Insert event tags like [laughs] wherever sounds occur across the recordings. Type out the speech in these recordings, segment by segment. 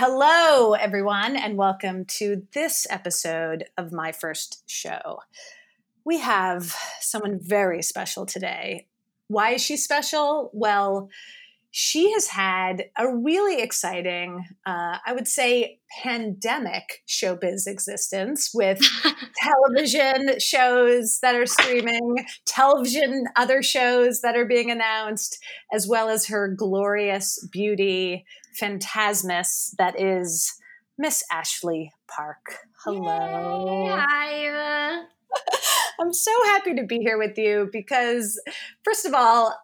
Hello, everyone, and welcome to this episode of my first show. We have someone very special today. Why is she special? Well, she has had a really exciting, uh, I would say, pandemic showbiz existence with [laughs] television shows that are streaming, television, other shows that are being announced, as well as her glorious beauty phantasmus that is Miss Ashley Park. Hello. Yay. Hi. [laughs] I'm so happy to be here with you because, first of all,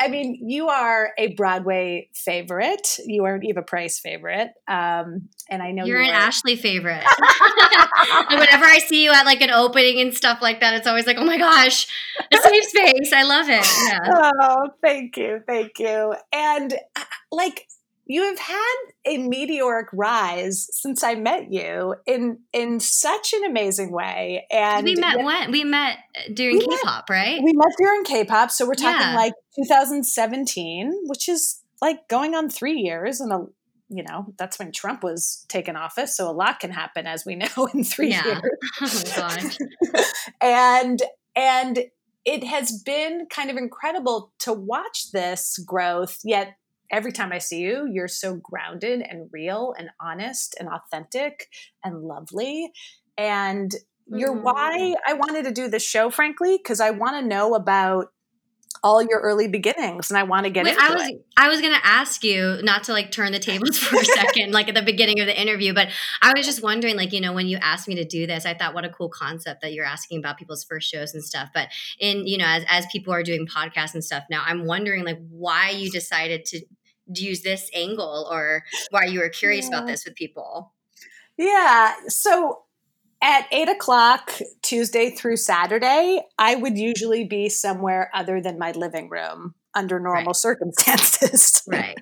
I, mean, you are a Broadway favorite. You are an Eva Price favorite, um, and I know you're you an. Ashley favorite. [laughs] and whenever I see you at like an opening and stuff like that, it's always like, oh my gosh, a safe space. I love it. Yeah. [laughs] Oh, thank you, thank you, and uh, like you have had a meteoric rise since I met you in in such an amazing way. And we met yet- when? We met uh, during We K-pop, right? We met during K-pop, so we're talking Yeah. like 2017, which is like going on three years, and a you know that's when Trump was taken office. So a lot can happen, as we [laughs] know, in three Yeah. years. [laughs] oh [laughs] and and it has been kind of incredible to watch this growth. Yet every time I see you, you're so grounded and real and honest and authentic and lovely. And you're Mhm. why I wanted to do this show, frankly, because I want to know about all your early beginnings and I want to get Wait, into I was it. I was gonna ask you not to like turn the tables for a [laughs] second, like at the beginning of the interview, but I was just wondering, like you know, when you asked me to do this, I thought what a cool concept that you're asking about people's first shows and stuff. But in you know, as as people are doing podcasts and stuff now, I'm wondering like why you decided to use this angle or why you were curious about this with people. Yeah. So at eight o'clock, Tuesday through Saturday, I would usually be somewhere other than my living room under normal Right. circumstances. [laughs] Right.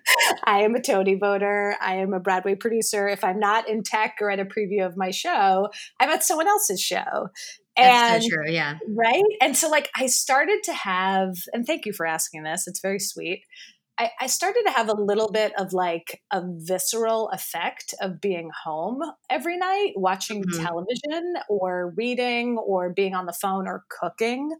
I am a Tony voter. I am a Broadway producer. If I'm not in tech or at a preview of my show, I'm at someone else's show. That's and so true. Yeah. right? And so, like, I started to have, and thank you for asking this, it's very sweet. I, I started to have a little bit of like a visceral effect of being home every night, watching Mhm. television or reading or being on the phone or cooking.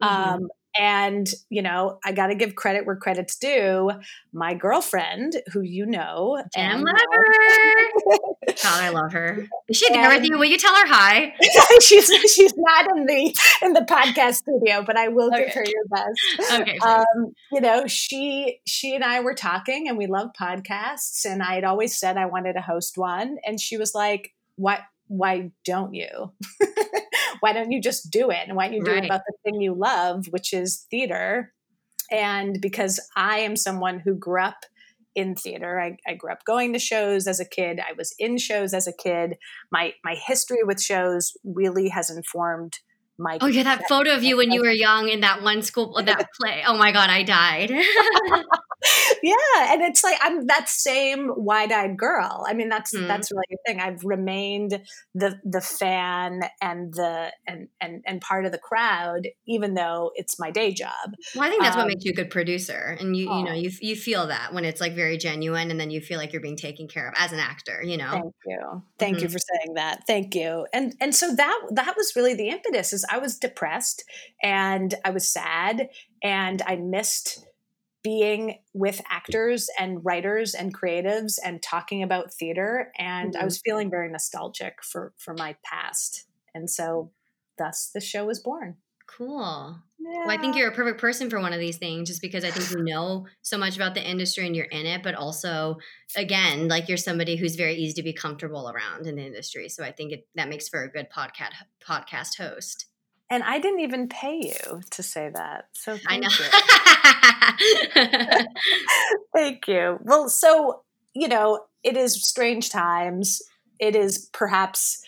Mhm. Um, and, you know, I got to give credit where credit's due. My girlfriend, who you know, Jam and- lover. [laughs] God, I love her. Is she there with And- you? Will you tell her hi? [laughs] she's she's not in the in the podcast studio, but I will give her your best. Okay. Um, you know, she she and I were talking, and we love podcasts. And I had always said I wanted to host one, and she was like, "What? Why don't you? [laughs] why don't you just do it? And why don't you do it about the thing you love, which is theater?" And because I am someone who grew up in theater. I, I grew up going to shows as a kid. I was in shows as a kid. My my history with shows really has informed my. Oh yeah, that photo of you when you were [laughs] young in that one school, [laughs] that play. Oh my god, I died. [laughs] yeah, and it's like I'm that same wide-eyed girl. I mean, that's Mhm. that's really the thing. I've remained the the fan and the and and and part of the crowd, even though it's my day job. Well, I think that's what Um, makes you a good producer, and you you know you you feel that when it's like very genuine, and then you feel like you're being taken care of as an actor. You know, Thank you. Thank you Mhm. for saying that. Thank you. And and so that that was really the impetus is I was depressed and I was sad and I missed being with actors and writers and creatives and talking about theater and I Mhm. was feeling very nostalgic for for my past. And so thus the show was born. cool. Well, I think you're a perfect person for one of these things just because I think you know so much about the industry and you're in it, but also, again, like you're somebody who's very easy to be comfortable around in the industry. So I think it, that makes for a good podcast podcast host. And I didn't even pay you to say that. So I thank know. you. [laughs] [laughs] Thank you. Well, so, you know, it is strange times. It is perhaps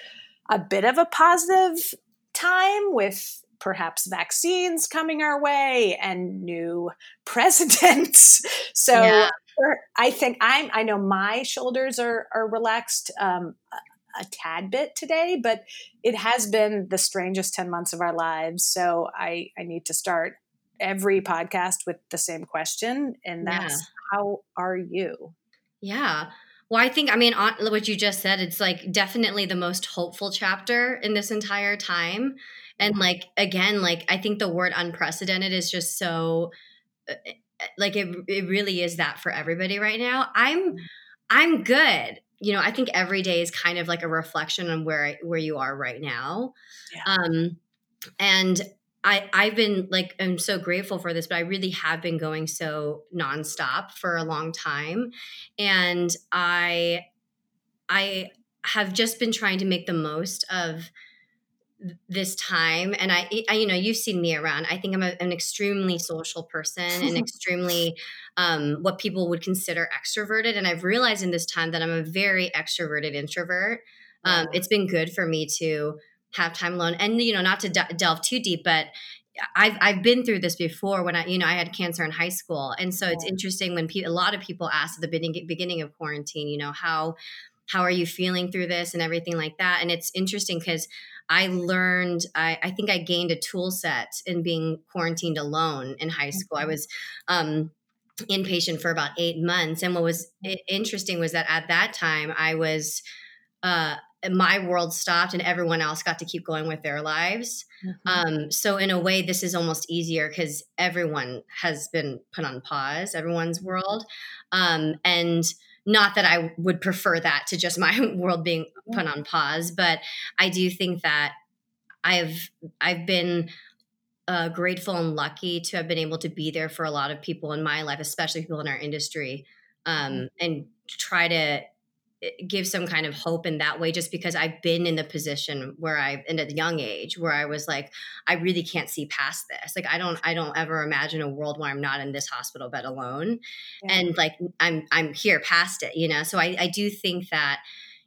a bit of a positive time with perhaps vaccines coming our way and new [laughs] presidents. So Yeah. er, I think I'm I know my shoulders are are relaxed um a, tad bit today, but it has been the strangest 10 months of our lives. So I I need to start every podcast with the same question and Yeah. that's how are you? Yeah. Well, I think, I mean, what you just said, it's like definitely the most hopeful chapter in this entire time. And like, again, like, I think the word unprecedented is just so, uh, uh, like, it, it really is that for everybody right now. I'm, I'm good. You know, I think every day is kind of like a reflection on where, I, where you are right now. Yeah. Um, and I, I've been like, I'm so grateful for this, but I really have been going so nonstop for a long time. And I, I have just been trying to make the most of this time. And I, I you know, you've seen me around. I think I'm a, an extremely social person and [laughs] extremely um, what people would consider extroverted. And I've realized in this time that I'm a very extroverted introvert. Um, Yeah. it's been good for me to have time alone and you know not to de- delve too deep but I've I've been through this before when I you know I had cancer in high school and so it's interesting when pe- a lot of people ask at the beginning beginning of quarantine you know how how are you feeling through this and everything like that. And it's interesting because I learned I, I think I gained a tool set in being quarantined alone in high school. I was um inpatient for about eight months. And what was interesting was that at that time I was uh my world stopped and everyone else got to keep going with their lives. Mm-hmm. um, so in a way, this is almost easier because everyone has been put on pause, everyone's world, um, and not that I would prefer that to just my [laughs] world being put on pause, but I do think that I've I've been uh, grateful and lucky to have been able to be there for a lot of people in my life, especially people in our industry, um, and try to give some kind of hope in that way just because I've been in the position where I've in a young age where I was like I really can't see past this. Like I don't I don't ever imagine a world where I'm not in this hospital bed alone. Yeah. and like I'm I'm here past it you know? So I I do think that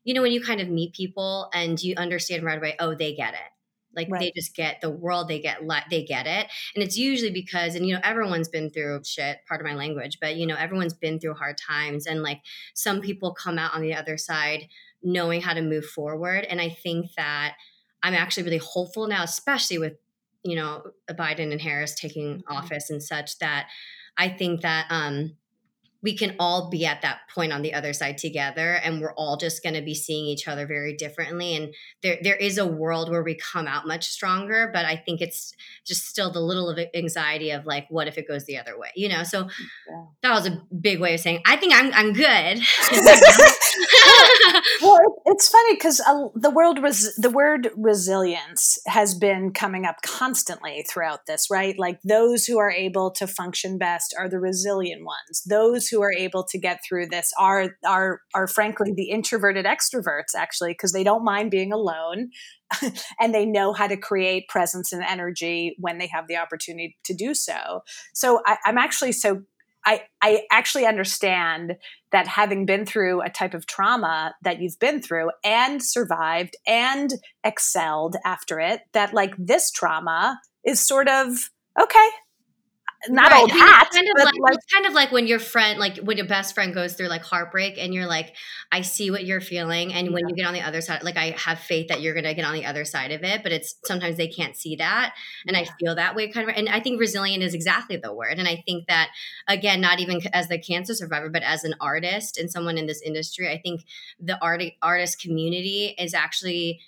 you know when you kind of meet people and you understand right away oh they get it like they just get the world they get li- they get it. And it's usually because and you know everyone's been through shit part of my language but you know everyone's been through hard times and like some people come out on the other side knowing how to move forward and i think that i'm actually really hopeful now especially with you know biden and harris taking office and such that i think that um we can all be at that point on the other side together and we're all just going to be seeing each other very differently and there there is a world where we come out much stronger but i think it's just still the little of anxiety of like what if it goes the other way you know so Yeah. that was a big way of saying i think i'm i'm good [laughs] well, it, it's funny because uh, the world was the word resilience has been coming up constantly throughout this, right? Like those who are able to function best are the resilient ones. Those who are able to get through this are are are frankly the introverted extroverts, actually, because they don't mind being alone. [laughs] and they know how to create presence and energy when they have the opportunity to do so. So I, I'm actually so I, I actually understand that having been through a type of trauma that you've been through and survived and excelled after it, that like this trauma is sort of okay. Not Right. old hat, It's kind of like, like it's kind of like when your friend, like when your best friend goes through like heartbreak, and you're like, I see what you're feeling, and when you get on the other side, like I have faith that you're gonna get on the other side of it. But it's sometimes they can't see that, and I feel that way kind of. And I think resilient is exactly the word. And I think that again, not even as the cancer survivor, but as an artist and someone in this industry, I think the art artist community is actually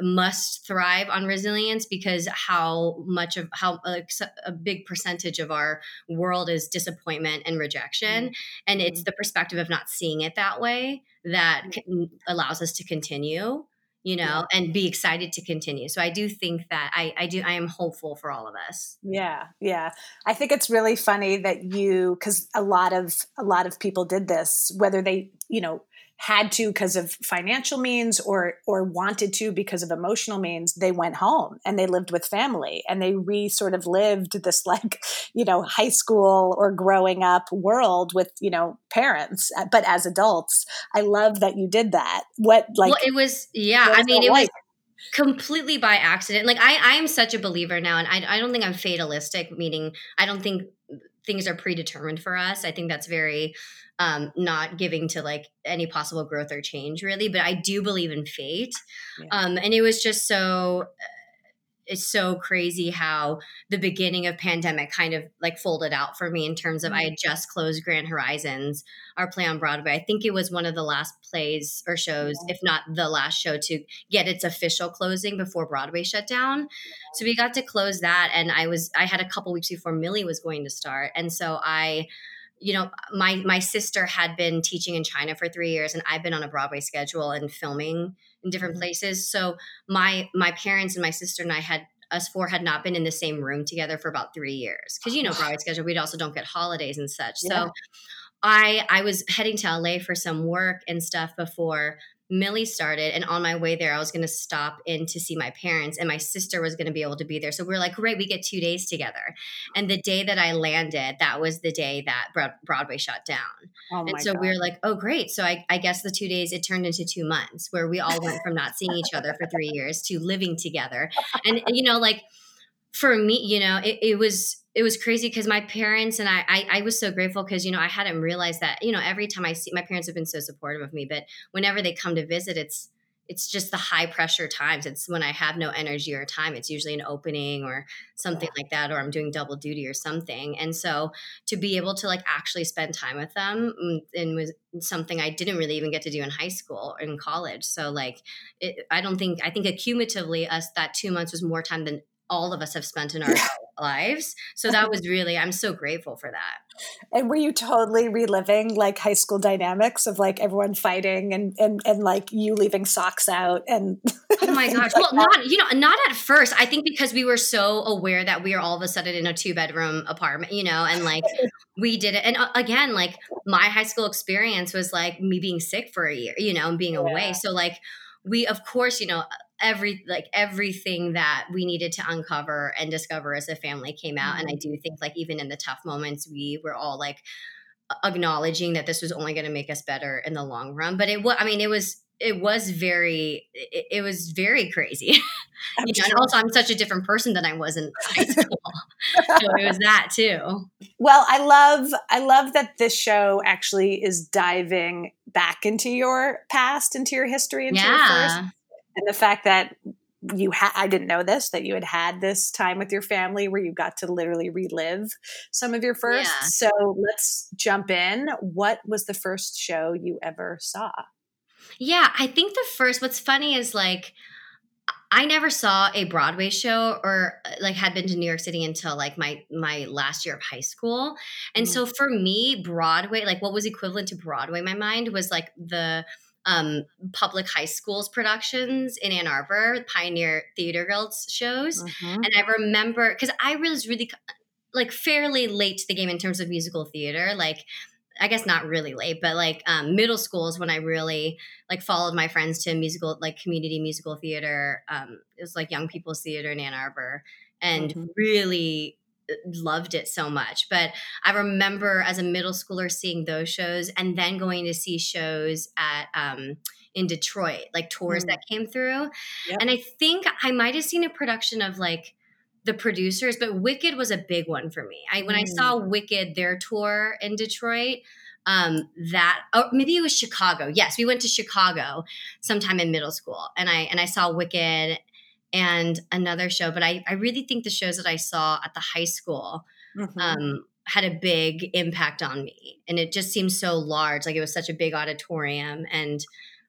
must thrive on resilience because how much of how like, a big percentage of our world is disappointment and rejection. Mm-hmm. And it's mm-hmm. the perspective of not seeing it that way that mm-hmm. c- allows us to continue you know and be excited to continue. So i do think that i i do i am hopeful for all of us. Yeah, yeah. I think it's really funny that you because a lot of a lot of people did this, whether they you know had to because of financial means or or wanted to because of emotional means they went home and they lived with family and they re sort of lived this [laughs] like you know high school or growing up world with you know parents uh, but as adults. I love that you did that. What like well it was yeah i mean it was completely by accident. Like i i am such a believer now and i, I don't think i'm fatalistic meaning i don't think things are predetermined for us i think that's very um not giving to like any possible growth or change really but i do believe in fate Yeah. um and it was just so it's so crazy how the beginning of pandemic kind of like folded out for me in terms of I had just closed Grand Horizons, our play on Broadway. I think it was one of the last plays or shows, if not the last show to get its official closing before Broadway shut down. So we got to close that and I was I had a couple weeks before Millie was going to start. And so I you know my my sister had been teaching in China for 3 years and I've been on a Broadway schedule and filming in different mm-hmm. places. So my my parents and my sister and I had us four had not been in the same room together for about three years because you know oh. Broadway schedule. We also don't get holidays and such. Yeah. So I I was heading to LA for some work and stuff before Millie started, and on my way there, I was going to stop in to see my parents, and my sister was going to be able to be there. So we are like, great, we get two days together. And the day that I landed, that was the day that Broadway shut down. oh And so God. we were like, oh, great. So I, I guess the two days it turned into two months where we all went from not seeing each other for three years to living together. And, you know, like for me, you know, it, it was, it was crazy because my parents and I, I, I was so grateful because, you know, I hadn't realized that, you know, every time I see, my parents have been so supportive of me, but whenever they come to visit, it's, it's just the high pressure times. It's when I have no energy or time. It's usually an opening or something like that, or I'm doing double duty or something. And so to be able to like actually spend time with them mm, and was something I didn't really even get to do in high school or in college. So like, it, I don't think I think accumulatively us that two months was more time than all of us have spent in our [laughs] lives. So that was really I'm so grateful for that. And were you totally reliving like high school dynamics of like everyone fighting and and and like you leaving socks out and Oh my [laughs] gosh. like Well, not you know, not at first. I think because we were so aware that we are all of a sudden in a two bedroom apartment, you know, and like we did it. And uh, again, like my high school experience was like me being sick for a year, you know, and being away. So like we of course, you know, every like everything that we needed to uncover and discover as a family came out. And I mm-hmm. do think like even in the tough moments, we were all like acknowledging that this was only going to make us better in the long run. But it was, I mean, it was, it was very, it, it was very crazy. I'm [laughs] you know, and also I'm such a different person than I was in [laughs] high school. so it was that too. Well, I love I love that this show actually is diving back into your past, into your history, into your first, Yeah. And the fact that you had I didn't know this that you had had this time with your family where you got to literally relive some of your first. Yeah. So let's jump in. What was the first show you ever saw? Yeah, I think the first what's funny is like I never saw a Broadway show or uh, like had been to New York City until like my my last year of high school. And so for me Broadway like what was equivalent to Broadway in my mind was like the um public high schools productions in Ann Arbor, Pioneer Theater Guilds shows. And I remember because I was really like fairly late to the game in terms of musical theater. Like, I guess not really late, but like um, middle school is when I really like followed my friends to musical, like community musical theater. Um, it was like Young People's Theater in Ann Arbor, and really uh, loved it so much. But I remember as a middle schooler seeing those shows, and then going to see shows at. Um, in Detroit, like tours Mm. that came through. Yep. And I think I might have seen a production of like the producers, but Wicked was a big one for me. I when I saw Wicked their tour in Detroit, um, that or maybe it was Chicago. Yes, we went to Chicago sometime in middle school, and I and I saw Wicked and another show. But I I really think the shows that I saw at the high school Mhm. um, had a big impact on me, and it just seemed so large. Like it was such a big auditorium, and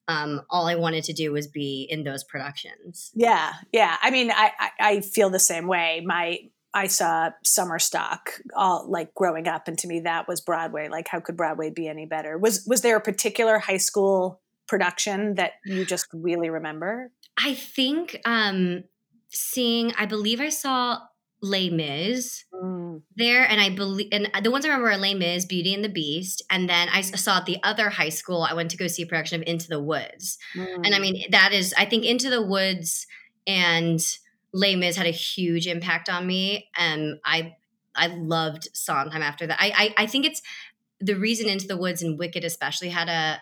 um, all I wanted to do was be in those productions. Yeah, yeah. I mean, I, I I feel the same way. My I saw summer stock all like growing up, and to me that was Broadway. Like, how could Broadway be any better? Was was there a particular high school production that you just really remember? I think um, seeing, I believe I saw Les Mis mm. there, and I believe, and uh, the ones I remember are Les Mis, Beauty and the Beast, and then I saw at the other high school. I went to go see a production of Into the Woods, and I mm. mean that is, I think Into the Woods and Les Mis had a huge impact on me, and I I loved Sondheim after that. I I, I think it's the reason Into the Woods and Wicked especially had a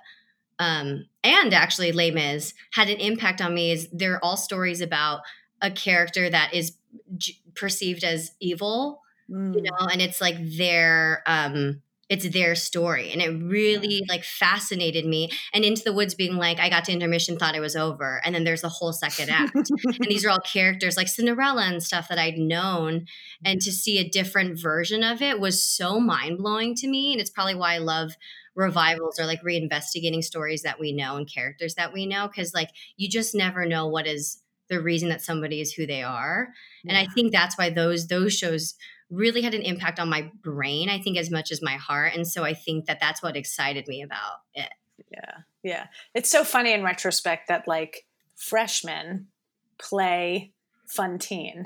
um, and actually Les Mis had an impact on me is they're all stories about a character that is j- perceived as evil Mm. you know and it's like their um it's their story. And it really like fascinated me. And into the woods being like i got to intermission thought it was over. And then there's a whole second act. And these [laughs] are all characters like cinderella and stuff that i'd known. And to see a different version of it was so mind-blowing to me. And it's probably why i love revivals or like reinvestigating stories that we know and characters that we know because like you just never know what is the reason that somebody is who they are. And i think that's why those those shows really had an impact on my brain i think as much as my heart and so i think that that's what excited me about it. Yeah, yeah. It's so funny in retrospect that like freshmen play Fantine,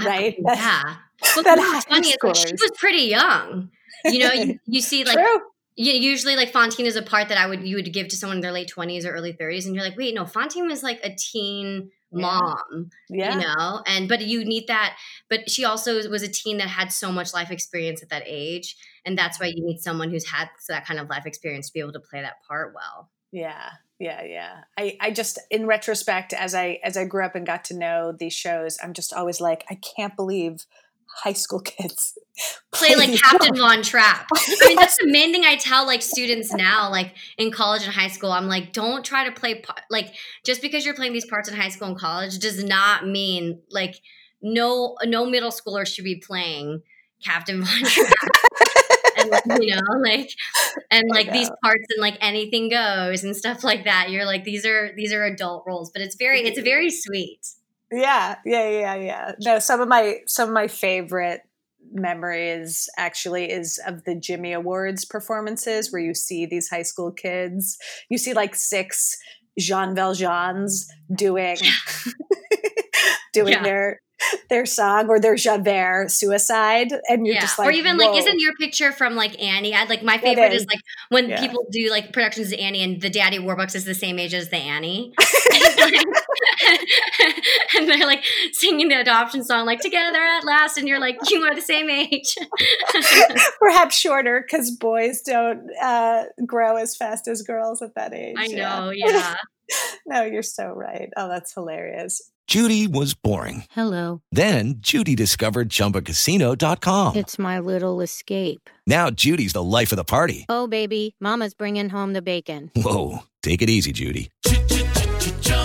right? yeah. [laughs] Well, that funny is like, she was pretty young you know you, [laughs] you see like True. you, usually like Fantine is a part that I would you would give to someone in their late twenties or early thirties, and you're like, wait, no, Fantine was like a teen mom, Yeah. you know, and but you need that. But she also was a teen that had so much life experience at that age, and that's why you need someone who's had that kind of life experience to be able to play that part well. Yeah, yeah, yeah. I, I just in retrospect, as I as I grew up and got to know these shows, I'm just always like, I can't believe high school kids [laughs] play like Captain. Von Trapp. [laughs] I mean, that's the main thing I tell like students now, like in college and high school. I'm like, don't try to play like just because you're playing these parts in high school and college does not mean like no no middle schooler should be playing Captain Von [laughs] Trapp. and like, you know, like and like these parts and like anything goes and stuff like that. You're like these are these are adult roles, but it's very it's mm-hmm. very sweet. Yeah, yeah, yeah, yeah. No, some of my some of my favorite memories actually is of the Jimmy Awards performances where you see these high school kids. You see like six Jean Valjeans doing [laughs] doing Yeah. their their song or their Javert suicide, and you're yeah. just like, or even like, isn't your picture from like Annie? I like my favorite is. is. like when Yeah. people do like productions of Annie and the Daddy Warbucks is the same age as the Annie, [laughs] [laughs] [laughs] and they're like singing the adoption song like "Together at Last," and you're like, you are the same age. [laughs] perhaps shorter because boys don't uh, grow as fast as girls at that age. I yeah. know, [laughs] yeah. no, you're so right. Oh, that's hilarious. Judy was boring. Hello. Then Judy discovered ChumbaCasino.com. It's my little escape. Now Judy's the life of the party. Oh, baby, Mama's bringing home the bacon. Whoa, take it easy, Judy.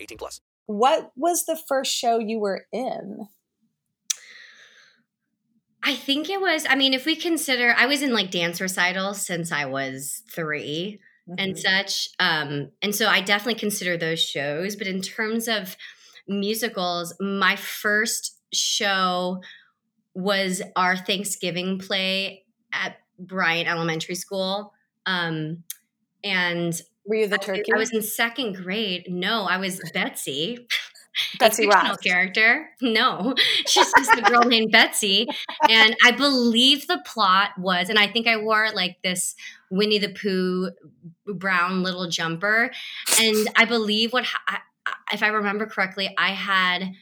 18 plus. What was the first show you were in? I think it was. I mean, if we consider, I was in like dance recitals since I was 3 and Mhm. such. Um, and so I definitely consider those shows. But in terms of musicals, my first show was our Thanksgiving play at Bryant Elementary School. Um, and were you the I- turkey? I was in second grade. No, I was Betsy. [laughs] Betsy Ross. character. No, [laughs] she's just a girl named Betsy. And I believe the plot was, and I think I wore like this Winnie the Pooh brown little jumper. And I believe what, ha- I- I- if I remember correctly, I had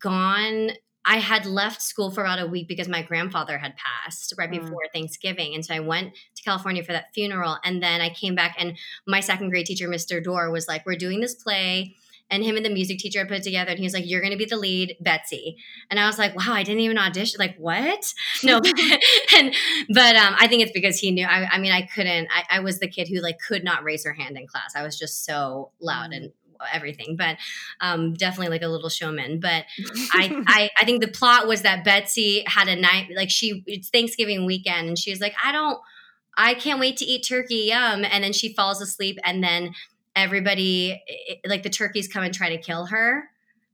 gone. I had left school for about a week because my grandfather had passed right Mm. before Thanksgiving. And so I went to California for that funeral. And then I came back, and my second grade teacher, Mr. Dorr, was like, We're doing this play and him and the music teacher had put it together and he was like you're going to be the lead betsy and i was like wow i didn't even audition like what [laughs] no [laughs] [laughs] and but um i think it's because he knew i, I mean i couldn't I, I was the kid who like could not raise her hand in class i was just so loud and everything but um definitely like a little showman but I, [laughs] I i think the plot was that betsy had a night like she it's thanksgiving weekend and she was like i don't i can't wait to eat turkey yum and then she falls asleep and then everybody like the turkeys come and try to kill her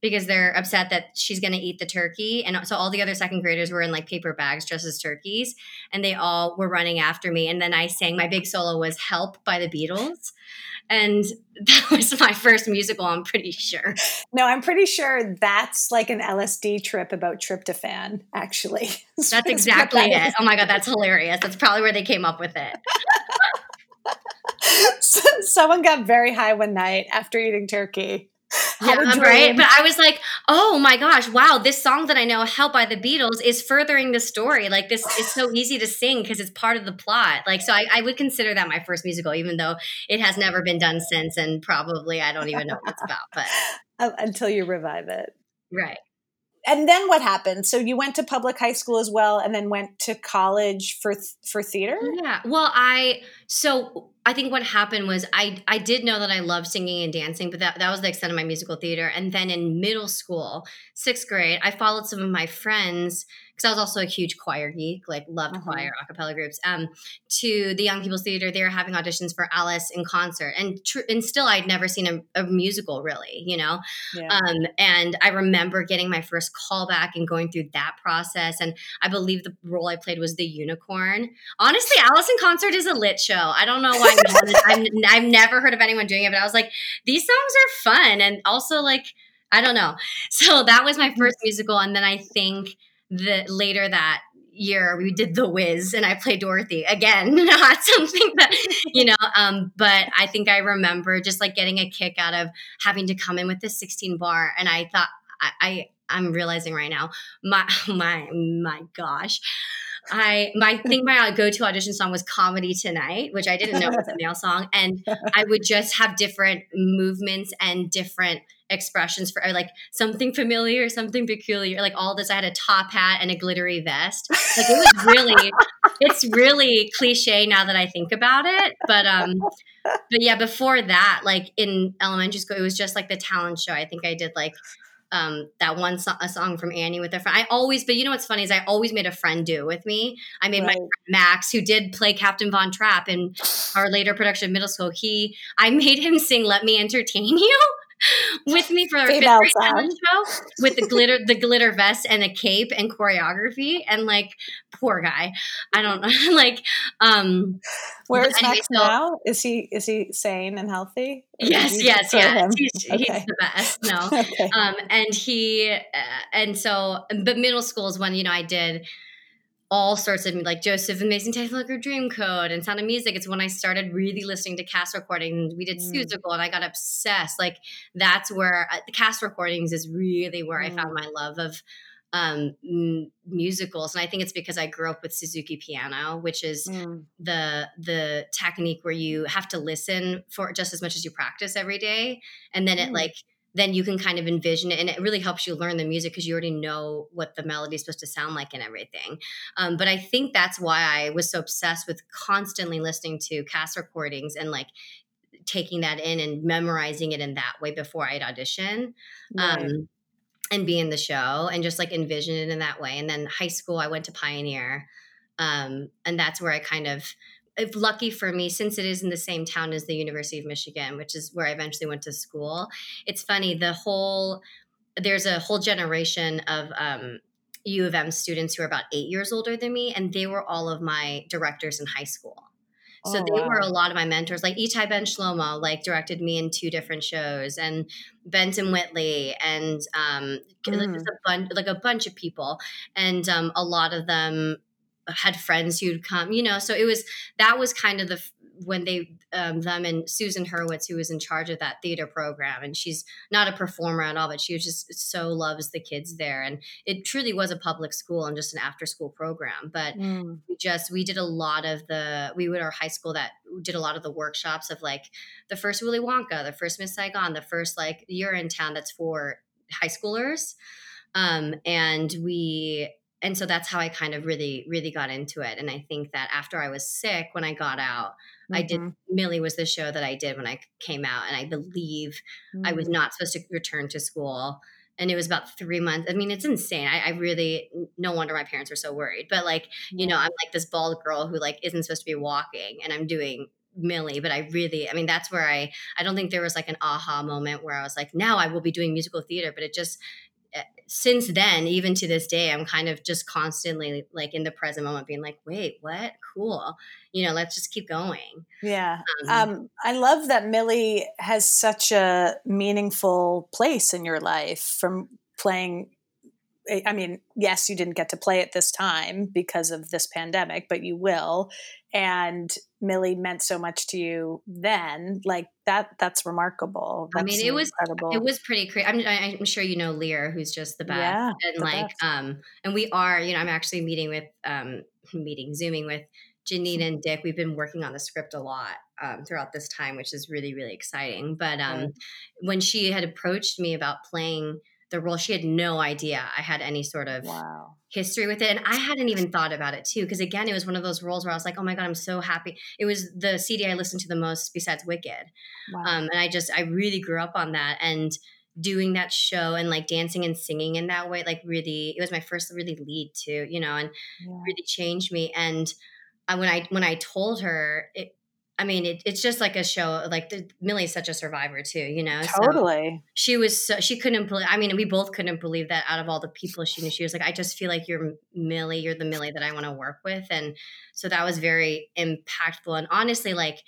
because they're upset that she's going to eat the turkey and so all the other second graders were in like paper bags dressed as turkeys and they all were running after me and then i sang my big solo was help by the beatles and [laughs] that was my first musical i'm pretty sure. No, I'm pretty sure that's like an LSD trip about tryptophan, actually. [laughs] that's what exactly that it oh my god that's hilarious. That's probably where they came up with it. [laughs] Someone got very high one night after eating turkey. [laughs] Yeah, right. But I was like, oh my gosh, wow, this song that I know, Help by the Beatles, is furthering the story. Like, this is so [sighs] easy to sing because it's part of the plot. Like, so I, I would consider that my first musical, even though it has never been done since. And probably I don't even know what it's about. But [laughs] until you revive it. right. And then what happened? So you went to public high school as well, and then went to college for for theater. Yeah. Well, I so I think what happened was I I did know that I loved singing and dancing, but that that was the extent of my musical theater. And then in middle school, sixth grade, I followed some of my friends because I was also a huge choir geek, like loved choir a cappella groups. Um, to the Young People's Theater, they were having auditions for Alice in concert, and tr- and still I'd never seen a, a musical really, you know. Yeah. Um, and I remember getting my first callback and going through that process. And I believe the role I played was the unicorn. Honestly, Alice in Concert is a lit show. I don't know why I'm, [laughs] I've never heard of anyone doing it, but I was like, these songs are fun. And also, like, I don't know. So that was my first musical. And then I think that later that year we did the whiz and i played dorothy again [laughs] not something that you know um but i think i remember just like getting a kick out of having to come in with this 16 bar and i thought i, I i'm realizing right now my [laughs] my my gosh. I my think my go-to audition song was "Comedy Tonight," which I didn't know was a male song, and I would just have different movements and different expressions for like something familiar, something peculiar, like all this. I had a top hat and a glittery vest. Like it was really, [laughs] it's really cliche now that I think about it. But um, but yeah, before that, like in elementary school, it was just like the talent show. I think I did like um, that one so- a song from Annie with a friend. I always, but you know what's funny is I always made a friend do with me. I made my friend Max, who did play Captain Von Trapp in our later production of middle school. He, I made him sing "Let Me Entertain You." [laughs] With me for our fifth grade talent show with the [laughs] glitter, the glitter vest and a cape and choreography, and like poor guy, I don't know, [laughs] like um, Where but anyway, Max so- now? Is he is he sane and healthy? Yes, yes, yes. He's, he's the best. No. Okay. Um, and he, uh, and so, but middle school is when, you know, I did all sorts of like Joseph and Mason Technicolor Dreamcoat and Sound of Music. It's when I started really listening to cast recordings. We did Mm. Seussical and I got obsessed. Like that's where uh, the cast recordings is really where I Mm. found my love of um m- musicals and i think it's because i grew up with suzuki piano which is Mm. the the technique where you have to listen for just as much as you practice every day and then it Mm. like then you can kind of envision it and it really helps you learn the music because you already know what the melody is supposed to sound like and everything um, but i think that's why i was so obsessed with constantly listening to cast recordings and like taking that in and memorizing it in that way before i'd audition Right. um, and be in the show and just like envision it in that way. And then high school, I went to Pioneer, um, and that's where I kind of, if lucky for me, since it is in the same town as the University of Michigan, which is where I eventually went to school. It's funny the whole there's a whole generation of um, U of M students who are about eight years older than me, and they were all of my directors in high school. So Oh, they were a lot of my mentors. Like Itai Ben Shlomo, like directed me in two different shows, and Benton Whitley, and um, like, Mm. just a bunch, like a bunch of people, and um, a lot of them had friends who'd come. You know, so it was that was kind of the when they um, them and Susan Hurwitz, who was in charge of that theater program, and she's not a performer at all, but she was just so loves the kids there, and it truly was a public school and just an after school program. But Mm. we just we did a lot of the we would our high school that did a lot of the workshops of like the first Willy Wonka, the first Miss Saigon, the first like Urinetown that's for high schoolers, um, and we and so that's how I kind of really really got into it. And I think that after I was sick when I got out, I did Mhm. Millie was the show that I did when I came out, and I believe I was Mm. not supposed to return to school. And it was about three months. I mean, it's insane. I, I really, no wonder my parents were so worried. But like, you know, I'm like this bald girl who like isn't supposed to be walking, and I'm doing Millie. But I really, I mean, that's where I, I don't think there was like an aha moment where I was like, now I will be doing musical theater. But it just, since then, even to this day, I'm kind of just constantly like in the present moment, being like, wait, what? Cool. You know, let's just keep going. Yeah. Um, Um, I love that Millie has such a meaningful place in your life from playing. I- I mean, yes, you didn't get to play it this time because of this pandemic, but you will. And Millie meant so much to you then. Like that, that's remarkable. I mean, it was incredible. it was pretty crazy. I'm, I'm sure you know Lear, who's just the best, Yeah, and like, best. um, and we are, you know, I'm actually meeting with, um, [laughs] meeting, zooming with Jeanine [laughs] and Dick. We've been working on the script a lot um, throughout this time, which is really, really exciting. But um, Right. when she had approached me about playing the role, she had no idea I had any sort of wow. history with it. And I hadn't even thought about it too. Because again, it was one of those roles where I was like, oh my God, I'm so happy. It was the CD I listened to the most besides Wicked. Wow. Um, and I just, I really grew up on that. And doing that show and like dancing and singing in that way, like really, it was my first really lead too, you know, and Yeah. really changed me. And I, when I, when I told her, it, I mean, it, it's just like a show. Like the, Millie's such a survivor too, you know. So- Totally. she was so she couldn't believe i mean we both couldn't believe that out of all the people she knew she was like i just feel like you're millie you're the millie that i want to work with and so that was very impactful and honestly like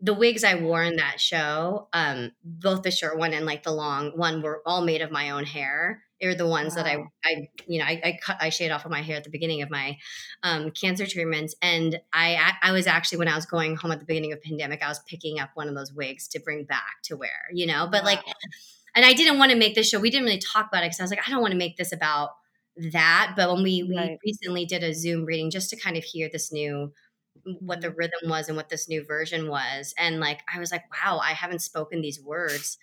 the wigs i wore in that show um both the short one and like the long one were all made of my own hair they were the ones that I, I, you know, I, I cut, I shaved off of my hair at the beginning of my um, cancer treatments, and I, I, was actually when I was going home at the beginning of pandemic, I was picking up one of those wigs to bring back to wear, you know. But like, and I didn't want to make this show. We didn't really talk about it because I was like, I don't want to make this about that. But when we we Right. recently did a Zoom reading just to kind of hear this new what the rhythm was and what this new version was, and like I was like, wow, I haven't spoken these words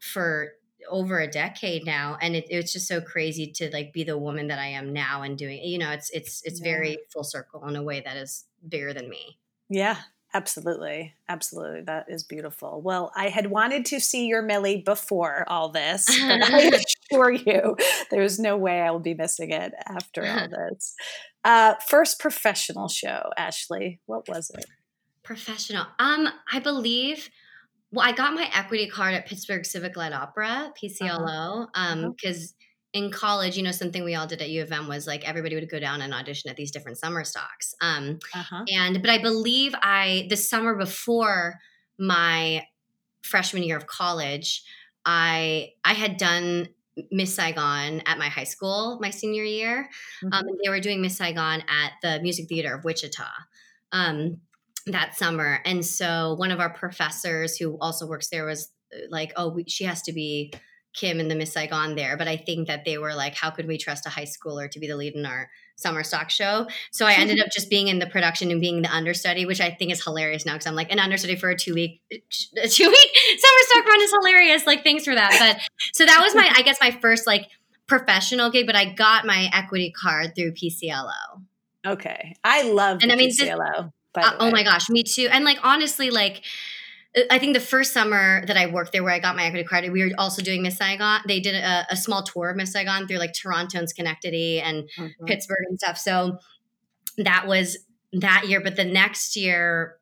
for over a decade now and it, it's just so crazy to like be the woman that i am now and doing you know it's it's it's very full circle in a way that is bigger than me Yeah, absolutely. Absolutely. That is beautiful. Well, I had wanted to see your Millie before all this, but I [laughs] assure you there's no way I will be missing it after all [laughs] this. Uh, first professional show, Ashley. What was it? professional um i believe well i got my equity card at pittsburgh civic light opera pclo um because in college you know something we all did at u of m was like everybody would go down and audition at these different summer stocks um Uh-huh. and but i believe i the summer before my freshman year of college i i had done miss saigon at my high school my senior year um, and they were doing miss saigon at the music theater of wichita um, that summer. And so one of our professors who also works there was uh, like oh we, she has to be kim in the miss saigon there. But i think that they were like how could we trust a high schooler to be the lead in our summer stock show? So i ended up [laughs] [laughs] just being in the production and being the understudy which i think is hilarious now because i'm like an understudy for a two week a [laughs] two week summer stock run is hilarious like thanks for that. But so that was my i guess my first like professional gig but i got my equity card through pclo Okay. I love And I mean, this- PCLO. by uh, oh my gosh, me too. And like honestly, like uh, I think the first summer that I worked there, where I got my equity card, we were also doing Miss Saigon. They did a, a small tour of Miss Saigon through like Toronto and Schenectady and Mhm. Pittsburgh and stuff. So that was that year. But the next year,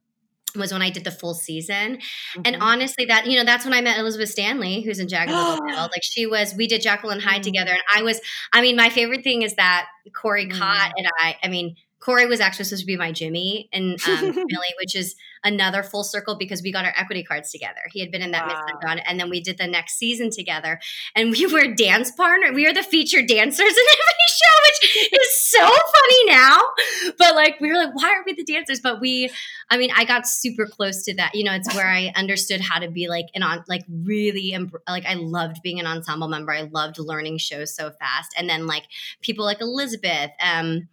was when I did the full season. Mm-hmm. And honestly, that, you know, that's when I met Elizabeth Stanley, who's in Jack. [gasps] Like she was, we did Mm. Hyde together. And I was, I mean, my favorite thing is that Corey Mm. Cott and I, I mean, Corey was actually supposed to be my Jimmy and um, [laughs] Millie, which is another full circle because we got our equity cards together. He had been in that Wow. And then we did the next season together, and we were dance partner. We were the featured dancers in [laughs] every show, which is so funny now. But like, we were like, why are we the dancers? But we, I mean, I got super close to that. You know, it's where I [laughs] understood how to be like an on, like really, em- like I loved being an ensemble member. I loved learning shows so fast, and then like people like Elizabeth. Um,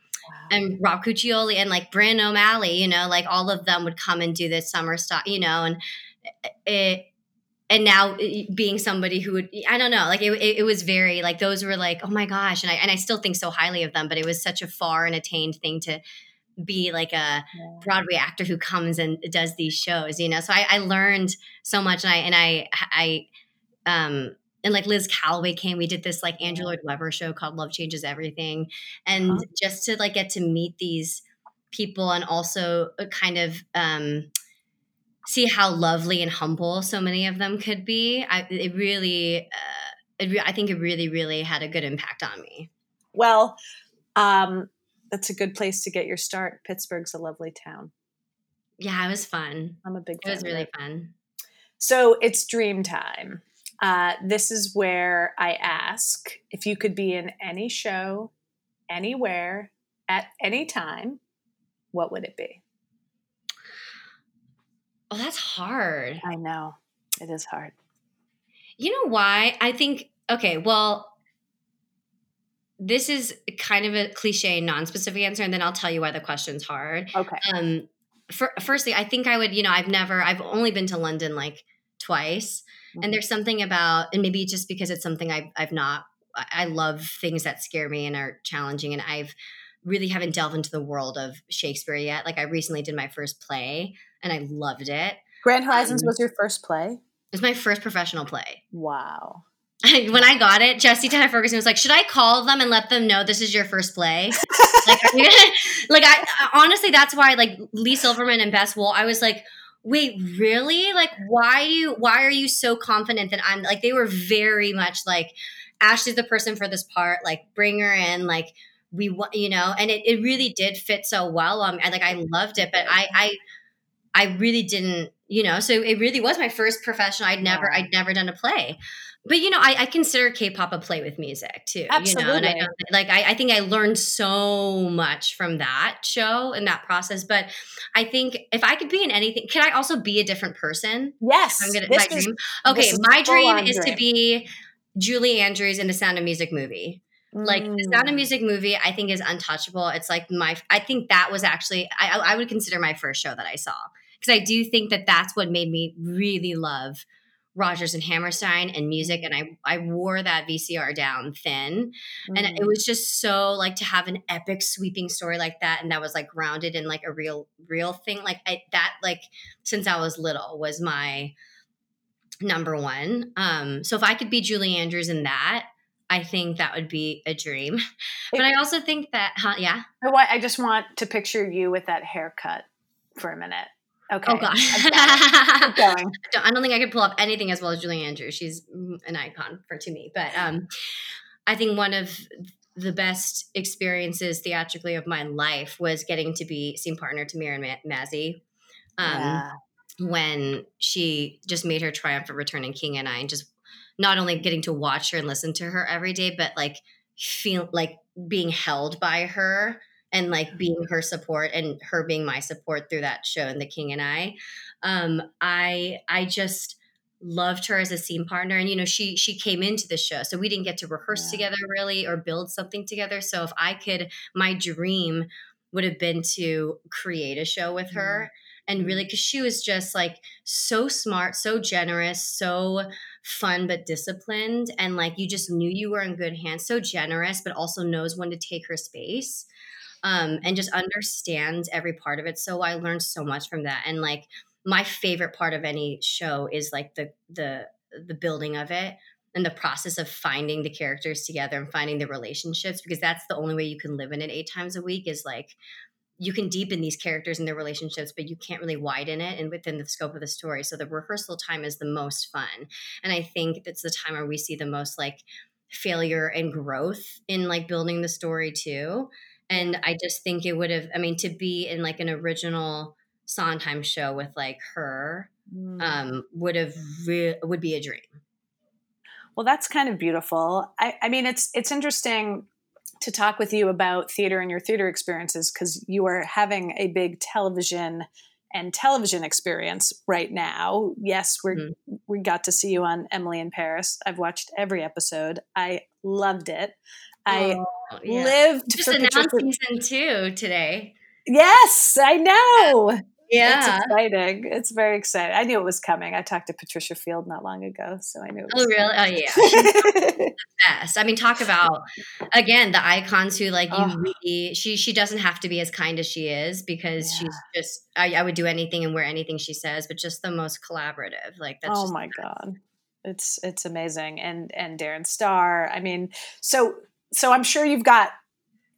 and Rob Cuccioli and like Brian O'Malley, you know, like all of them would come and do this summer stuff, you know, and it, and now eh, being somebody who would, I don't know, like it, it, it was very like those were like, oh my gosh. And I, and I still think so highly of them, but it was such a far and attained thing to be like a Broadway actor who comes and does these shows, you know? So I, I learned so much and I, and I, I, um, and like Liz Callaway came, we did this like Andrew Lloyd Webber show called Love Changes Everything. And just to like get to meet these people and also uh, kind of um, see how lovely and humble so many of them could be. I, it really, uh, it re- I think it really, really had a good impact on me. Well, um, that's a good place to get your start. Pittsburgh's a lovely town. Yeah, it was fun. I'm a big It was really fun. So it's dream time. Uh, this is where I ask if you could be in any show, anywhere, at any time, what would it be? Oh, that's hard. I know. It is hard. You know why? I think, okay, well, this is kind of a cliche, non specific answer, and then I'll tell you why the question's hard. Okay. Um, for, firstly, I think I would, you know, I've never, I've only been to London like twice. Mm-hmm. And there's something about, and maybe just because it's something I've, I've not, I love things that scare me and are challenging. And I've really haven't delved into the world of Shakespeare yet. Like I recently did my first play and I loved it. Grand Horizons Um, was your first play? It was my first professional play. Wow. [laughs] when I got it, Jesse Tyler Ferguson was like, "Should I call them and let them know this is your first play?" [laughs] like, are you gonna, like I honestly, that's why like Leigh Silverman and Bess Wohl, I was like, "Wait, really? Like, why do you? Why are you so confident that I'm like?" They were very much like, "Ashley's the person for this part. Like, bring her in. Like, we want you know." And it, it really did fit so well. Um, and like I loved it, but I I I really didn't, you know, so it really was my first professional. I'd never, I'd never done a play. But you know, I, I consider K-pop a play with music too. You know, and I Absolutely. like I, I think I learned so much from that show and that process. But I think if I could be in anything, can I also be a different person? Yes. I'm gonna my is- dream. Okay, my dream is to be Julie Andrews in the Sound of Music movie. Like the Sound Mm. of Music movie, I think is untouchable. It's like my, I think that was actually, I, I would consider my first show that I saw because I do think that that's what made me really love Rodgers and Hammerstein and music. And I, I wore that VCR down thin, and Mm. it was just so like to have an epic sweeping story like that, and that was like grounded in like a real, real thing. Like I, that, like since I was little, was my number one. Um, so if I could be Julie Andrews in that, I think that would be a dream. [laughs] But I also think that, huh, yeah. I, I just want to picture you with that haircut for a minute. Okay. Oh God, I've got it. Keep going. Don't- I don't think I could pull up anything as well as Julie Andrews. She's an icon for to me. But um, I think one of the best experiences theatrically of my life was getting to be scene partner to Marin Mazzie. Um, Yeah. when she just made her triumphant return in King and I, and just not only getting to watch her and listen to her every day, but like feel like being held by her and like being her support and her being my support through that show and the King and I. Um, I I just loved her as a scene partner and you know she she came into the show so we didn't get to rehearse together really or build something together so if i could my dream would have been to create a show with her and really because she was just like so smart so generous so fun but disciplined and like you just knew you were in good hands so generous but also knows when to take her space um, and just understands every part of it so i learned so much from that and like my favorite part of any show is like the the the building of it and the process of finding the characters together and finding the relationships because that's the only way you can live in it eight times a week is like you can deepen these characters and their relationships, but you can't really widen it and within the scope of the story. So the rehearsal time is the most fun. And I think that's the time where we see the most like failure and growth in like building the story too. And I just think it would have, I mean, to be in like an original Sondheim show with like her Mm. um, would have re- would be a dream. Well, that's kind of beautiful. I, I mean, it's it's interesting to talk with you about theater and your theater experiences because you are having a big television and television experience right now. Yes, we are we got to see you on Emily in Paris. I've watched every episode. I loved it. I Oh, Oh, yeah. lived Just for announced season two today. Yes, I know. Yeah. It's exciting. It's very exciting. I knew it was coming. I talked to Patricia Field not long ago, so I knew it oh, was Oh really? Oh yeah, [laughs] the best. I mean, talk about again the icons who like you Oh. really. She she doesn't have to be as kind as she is because she's just. I, I would do anything and wear anything she says, but just the most collaborative. Like that's. oh my god it's it's amazing and and darren Star. i mean so so i'm sure you've got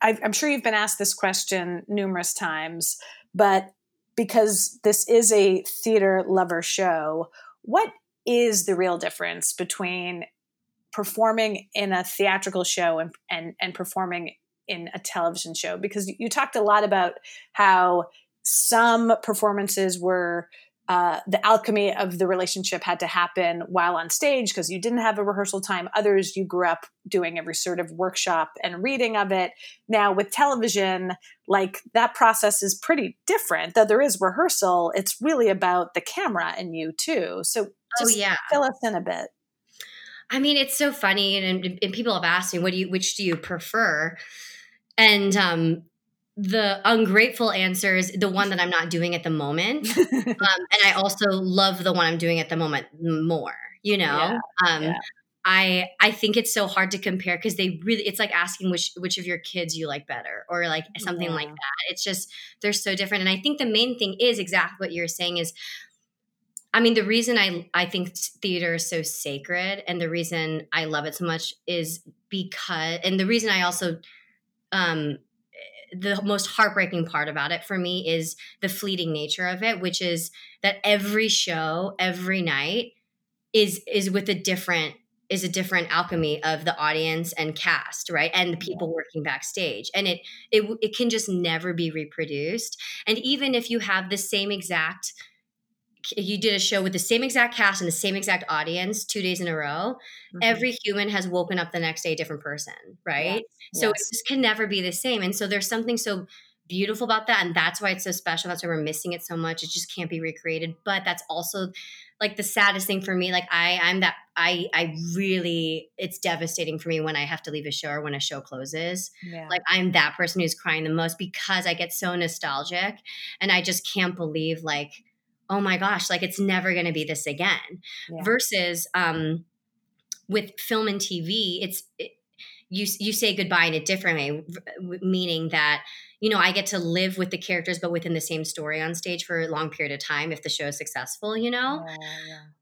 i i'm sure you've been asked this question numerous times but because this is a theater lover show what is the real difference between performing in a theatrical show and and, and performing in a television show? Because you talked a lot about how some performances were uh, the alchemy of the relationship had to happen while on stage because you didn't have a rehearsal time. Others, you grew up doing every sort of workshop and reading of it. Now, with television, like that process is pretty different. Though there is rehearsal, it's really about the camera and you too. So, Oh, yeah. fill us in a bit. I mean, it's so funny, and, and people have asked me, "What do you? Which do you prefer?" And um, the ungrateful answer is the one that I'm not doing at the moment, [laughs] um, and I also love the one I'm doing at the moment more. You know, Yeah, um, yeah. I I think it's so hard to compare because they really it's like asking which which of your kids you like better or like something like that. It's just they're so different, and I think the main thing is exactly what you're saying is I mean, the reason I I think theater is so sacred, and the reason I love it so much is because, and the reason I also, um, the most heartbreaking part about it for me is the fleeting nature of it, which is that every show, every night, is is with a different is a different alchemy of the audience and cast right? And the people working backstage. And it it it can just never be reproduced. And even if you have the same exact you did a show with the same exact cast and the same exact audience two days in a row Mm-hmm. every human has woken up the next day a different person right so yes. it just can never be the same and so there's something so beautiful about that and that's why it's so special that's why we're missing it so much it just can't be recreated but that's also like the saddest thing for me like i i'm that i i really it's devastating for me when i have to leave a show or when a show closes Yeah. like i'm that person who's crying the most because i get so nostalgic and i just can't believe like oh my gosh like it's never going to be this again Yeah. versus um with film and tv it's it, you you say goodbye in a different way meaning that you know i get to live with the characters but within the same story on stage for a long period of time if the show is successful you know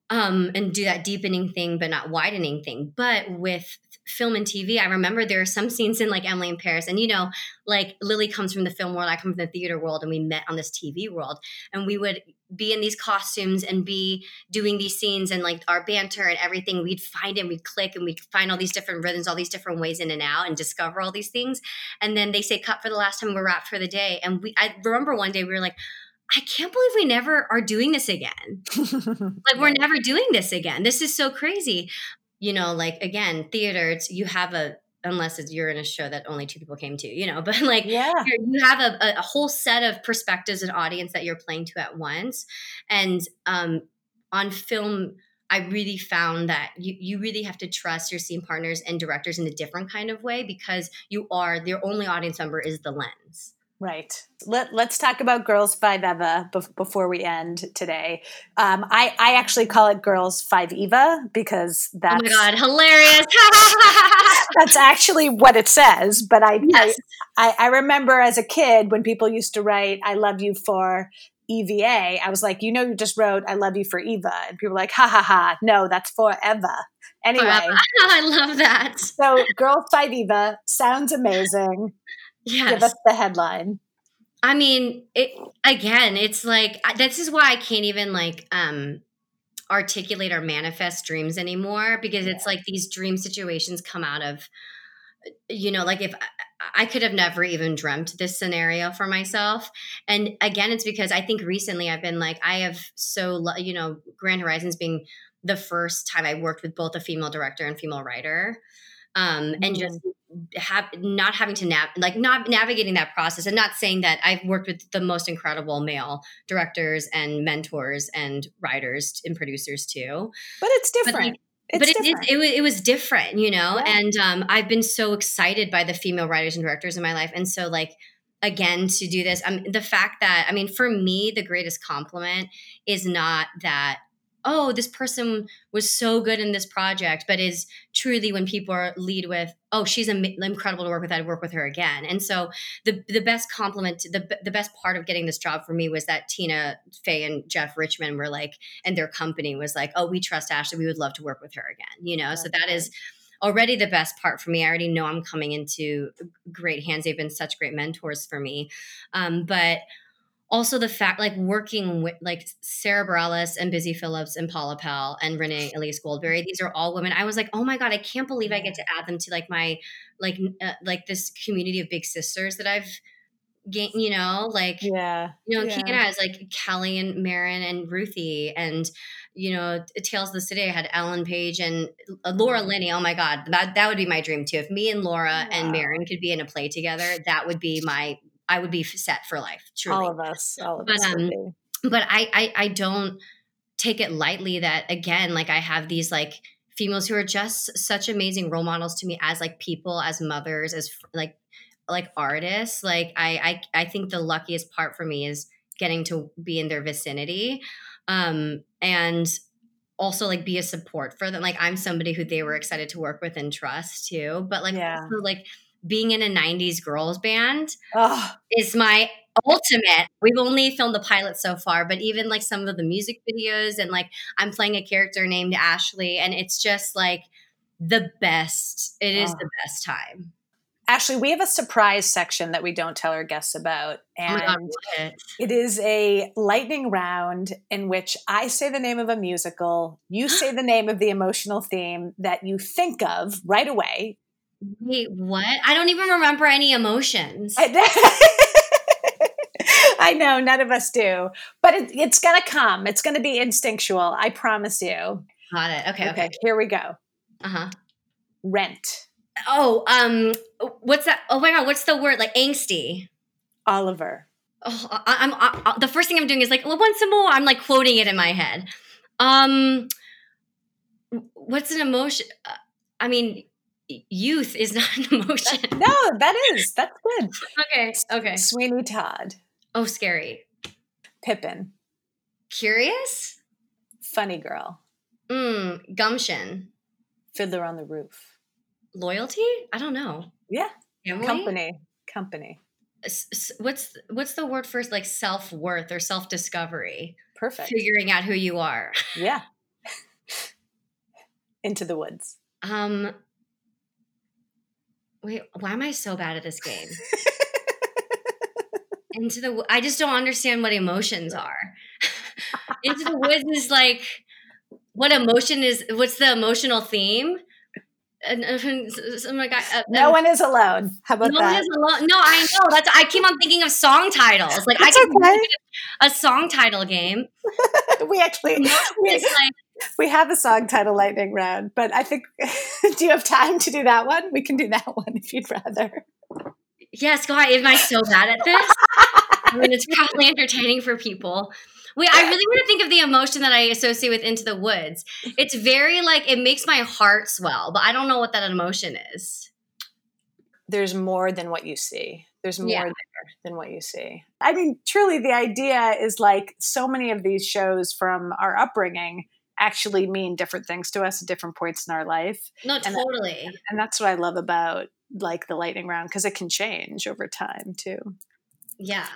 um, and do that deepening thing, but not widening thing. But with film and TV, I remember there are some scenes in like Emily in Paris, and you know, like Lily comes from the film world, I come from the theater world, and we met on this TV world, and we would be in these costumes and be doing these scenes and like our banter and everything. We'd find and we'd click, and we'd find all these different rhythms, all these different ways in and out, and discover all these things. And then they say cut for the last time, we're wrapped for the day, and we. I remember one day we were like. I can't believe we never are doing this again. [laughs] like we're never doing this again. This is so crazy. You know, like again, theater, it's you have a unless it's you're in a show that only two people came to, you know, [laughs] but like Yeah. you're- have a, a whole set of perspectives and audience that you're playing to at once. And um on film, I really found that you, you really have to trust your scene partners and directors in a different kind of way because you are their only audience member is the lens. Right. Let, let's talk about Girls Five Eva bef- before we end today. Um, I, I actually call it Girls Five Eva because that's oh my god, hilarious! [laughs] that's actually what it says. But I, Yes. I, I remember as a kid when people used to write "I love you for EVA," I was like, you know, you just wrote "I love you for Eva," and people were like, ha ha ha, no, that's forever. Anyway, Forever. [laughs] I love that. so Girls Five Eva sounds amazing. Yes. Give us the headline. I mean, it again, it's like this is why I can't even like um articulate or manifest dreams anymore because it's like these dream situations come out of you know, like if I could have never even dreamt this scenario for myself. And again, it's because I think recently I've been like, I have so, you know, Grand Horizons being the first time I worked with both a female director and female writer. Um, mm-hmm. and just have not having to nav like not navigating that process and not saying that I've worked with the most incredible male directors and mentors and writers and producers too. But it's different. But like, it's but it, it, it, was, it was different, you know? Yeah. And um, I've been so excited by the female writers and directors in my life. And so, like, again, to do this, um, the fact that, I mean, for me, the greatest compliment is not that oh, this person was so good in this project, but is truly when people are lead with, oh, she's Im- incredible to work with. I'd work with her again. And so the the best compliment, the the best part of getting this job for me was that Tina Fey and Jeff Richmond were like, and their company was like, oh, we trust Ashley. We would love to work with her again. You know, so that is already the best part for me. I already know I'm coming into great hands. They've been such great mentors for me. Um, but also the fact like working with like Sara Bareilles and Busy Phillips and Paula Pell and Renee Elise Goldsberry. these are all women. I was like, oh my god, I can't believe I get to add them to like my like uh, like this community of big sisters that I've gained. You know, like yeah, you know, yeah. Canada has like Kelly and Marin and Ruthie and you know Tales of the City. I had Ellen Page and uh, Laura Linney. Oh my god, that that would be my dream too. If me and Laura wow. and Marin could be in a play together, that would be my I would be set for life. Truly, all of us, all of but, us. Um, but I, I, I don't take it lightly that again, like I have these like females who are just such amazing role models to me as like people, as mothers, as like like artists. Like I, I, I think the luckiest part for me is getting to be in their vicinity, um, and also like be a support for them. Like I'm somebody who they were excited to work with and trust too. But like yeah. also like being in a 90s girls band oh. is my ultimate. We've only filmed the pilot so far, but even like some of the music videos and like I'm playing a character named Ashley and it's just like the best. It is oh. the best time. Ashley, we have a surprise section that we don't tell our guests about. Oh and oh it is a lightning round in which I say the name of a musical, you say the name of the emotional theme that you think of right away. Wait, what? I don't even remember any emotions. I know, [laughs] none of us do. But it, it's going to come. It's going to be instinctual. I promise you. Got it. Okay. Okay. okay. Here we go. Uh huh. Rent. Oh, um, what's that? Oh my God, what's the word? Like angsty. Oliver. Oh, I, I'm I, the first thing I'm doing is like, well, once more. I'm like quoting it in my head. Um, what's an emotion? Uh, I mean, youth is [laughs] not an emotion. no, that is. That's good. okay. Okay. Sweeney Todd. Oh, scary. Pippin. Curious? Funny girl. Mm, gumption. Fiddler on the Roof. Loyalty? I don't know. Yeah. Family? Company. Company. What's what's the word for like self worth or self discovery? Perfect. Figuring out who you are. Yeah. [laughs] Into the woods. Um. Wait, why am I so bad at this game? [laughs] Into the I just don't understand what emotions are. [laughs] Into the woods is like what emotion is what's the emotional theme? And, [laughs] oh my God, uh, no one is alone. How about no that? one is alone. No, I know. That's I keep on thinking of song titles. Like That's I can okay. a song title game. we actually we, like, we have a song title lightning round, but I think [laughs] do you have time to do that one? We can do that [laughs] one if you'd rather. Yes, God, am I so bad at this? I mean, it's probably entertaining for people. Wait, I really want to think of the emotion that I associate with Into the Woods. It's very like it makes my heart swell, but I don't know what that emotion is. There's more than what you see. There's more yeah. there than what you see. I mean, truly, the idea is like so many of these shows from our upbringing actually mean different things to us at different points in our life. No, totally. And, and that's what I love about like the lightning round because it can change over time too. Yeah.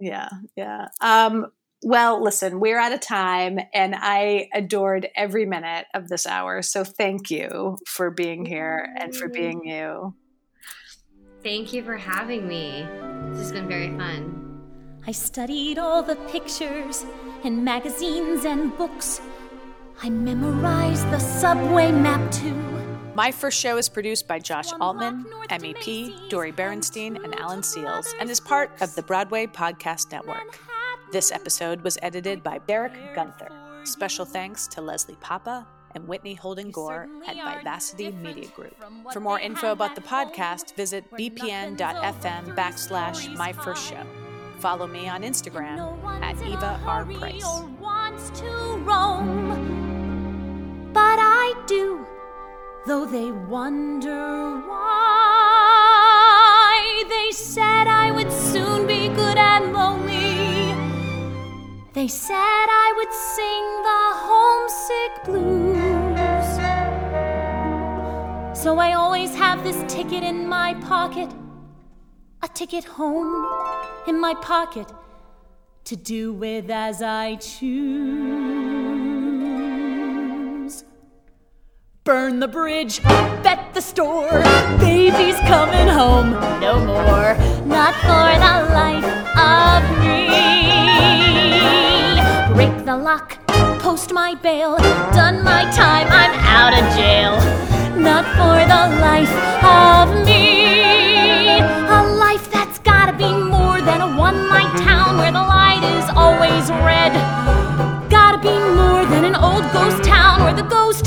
Yeah. Yeah. Um, well, listen, we're out of time and I adored every minute of this hour. So thank you for being here and for being you. Thank you for having me. This has been very fun. I studied all the pictures in magazines and books. I memorized the subway map too. My First Show is produced by Josh Altman, MEP, Dori Berinstein, and Alan Seales, and is part of the Broadway Podcast Network. This episode was edited by Derek Gunther. Special thanks to Leslie Papa and Whitney Holden Gore at Vivacity Media Group. For more info about the podcast, visit bpn.fm backslash my first show. Follow me on Instagram at Eva R. Price. But I do, though they wonder why. They said I would soon be good and lonely. They said I would sing the homesick blues. So I always have this ticket in my pocket, a ticket home in my pocket to do with as I choose. Burn the bridge, bet the store, baby's coming home no more, not for the life of me. Break the lock, post my bail, done my time, I'm out of jail, not for the life of me. A life that's gotta be more than a one night town where the light is always red. Gotta be more than an old ghost town where the ghost